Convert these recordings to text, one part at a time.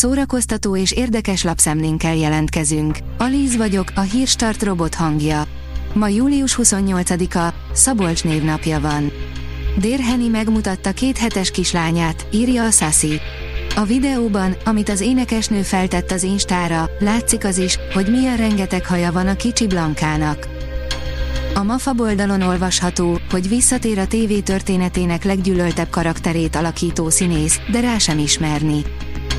Szórakoztató és érdekes lapszemlénkkel jelentkezünk. Alíz vagyok, a hírstart robot hangja. Ma július 28-a, Szabolcs névnapja van. Dérheni megmutatta két hetes kislányát, írja a Sassy. A videóban, amit az énekesnő feltett az Instára, látszik az is, hogy milyen rengeteg haja van a kicsi Blankának. A MAFA oldalon olvasható, hogy visszatér a TV történetének leggyűlöltebb karakterét alakító színész, de rá sem ismerni.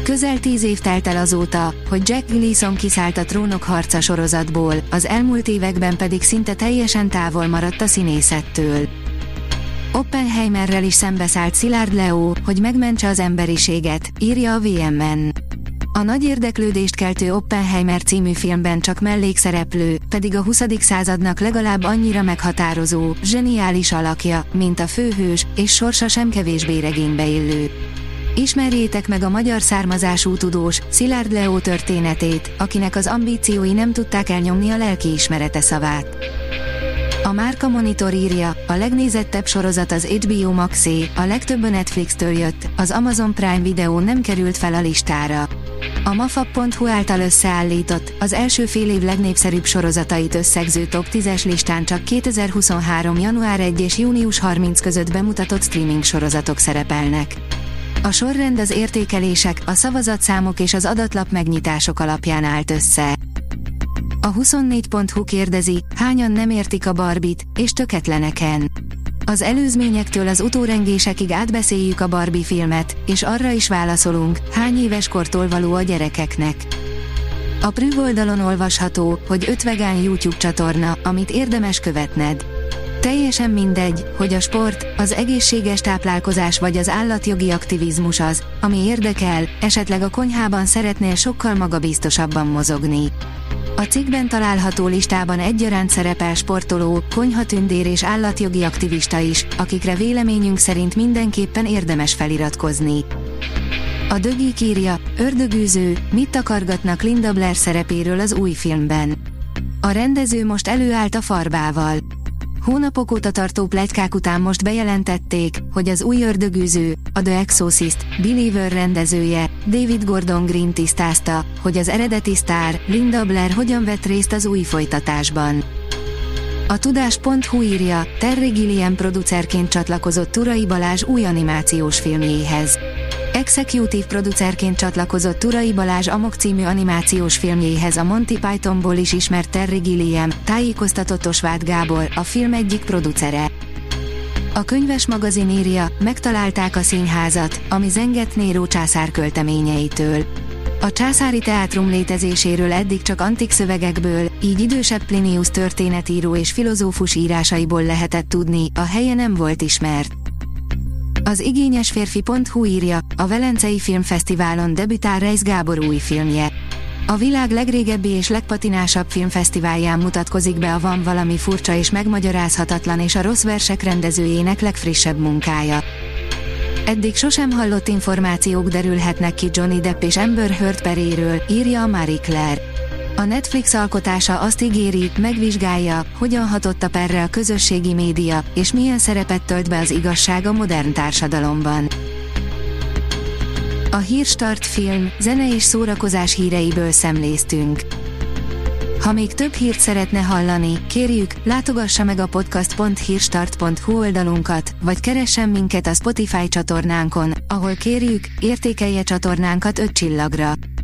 Közel tíz év telt el azóta, hogy Jack Gleason kiszállt a trónok harca sorozatból, az elmúlt években pedig szinte teljesen távol maradt a színészettől. Oppenheimerrel is szembeszállt Szilárd Leo, hogy megmentse az emberiséget, írja a VMN. A nagy érdeklődést keltő Oppenheimer című filmben csak mellékszereplő, pedig a 20. századnak legalább annyira meghatározó, zseniális alakja, mint a főhős, és sorsa sem kevésbé regénybe illő. Ismerjétek meg a magyar származású tudós, Szilárd Leó történetét, akinek az ambíciói nem tudták elnyomni a lelkiismerete szavát. A Márka Monitor írja, a legnézettebb sorozat az HBO Maxé, a legtöbb a Netflix-től jött, az Amazon Prime Video nem került fel a listára. A mafab.hu által összeállított, az első fél év legnépszerűbb sorozatait összegző top 10-es listán csak 2023. január 1 és június 30 között bemutatott streaming sorozatok szerepelnek. A sorrend az értékelések, a szavazatszámok és az adatlap megnyitások alapján állt össze. A 24.hu kérdezi, hányan nem értik a Barbit, és töketleneken. Az előzményektől az utórengésekig átbeszéljük a Barbie filmet, és arra is válaszolunk, hány éves kortól való a gyerekeknek. A Prüv oldalon olvasható, hogy öt vegán YouTube csatorna, amit érdemes követned. Teljesen mindegy, hogy a sport, az egészséges táplálkozás vagy az állatjogi aktivizmus az, ami érdekel, esetleg a konyhában szeretnél sokkal magabiztosabban mozogni. A cikkben található listában egyaránt szerepel sportoló, konyhatündér és állatjogi aktivista is, akikre véleményünk szerint mindenképpen érdemes feliratkozni. A dögi írja, ördögűző, mit takargatnak Linda Blair szerepéről az új filmben. A rendező most előállt a farbával. Hónapok óta tartó plegykák után most bejelentették, hogy az új ördögűző, a The Exorcist, Believer rendezője, David Gordon Green tisztázta, hogy az eredeti sztár, Linda Blair hogyan vett részt az új folytatásban. A tudás.hu írja, Terry Gilliam producerként csatlakozott Turai Balázs új animációs filmjéhez. Executive producerként csatlakozott Turai Balázs Amok című animációs filmjéhez a Monty Pythonból is ismert Terry Gilliam, tájékoztatott Osváth Gábor, a film egyik producere. A könyves magazin írja, megtalálták a színházat, ami zengett Néró császár költeményeitől. A császári teátrum létezéséről eddig csak antik szövegekből, így idősebb Plinius történetíró és filozófus írásaiból lehetett tudni, a helye nem volt ismert. Az igényes férfi.hu írja, a Velencei Filmfesztiválon debütál Reis Gábor új filmje. A világ legrégebbi és legpatinásabb filmfesztiválján mutatkozik be a Van valami furcsa és megmagyarázhatatlan és a rossz versek rendezőjének legfrissebb munkája. Eddig sosem hallott információk derülhetnek ki Johnny Depp és Amber Heard peréről, írja a Marie Claire. A Netflix alkotása azt ígéri, megvizsgálja, hogyan hatott a perre a közösségi média, és milyen szerepet tölt be az igazság a modern társadalomban. A Hírstart film, zene és szórakozás híreiből szemléztünk. Ha még több hírt szeretne hallani, kérjük, látogassa meg a podcast.hírstart.hu oldalunkat, vagy keressen minket a Spotify csatornánkon, ahol kérjük, értékelje csatornánkat 5 csillagra.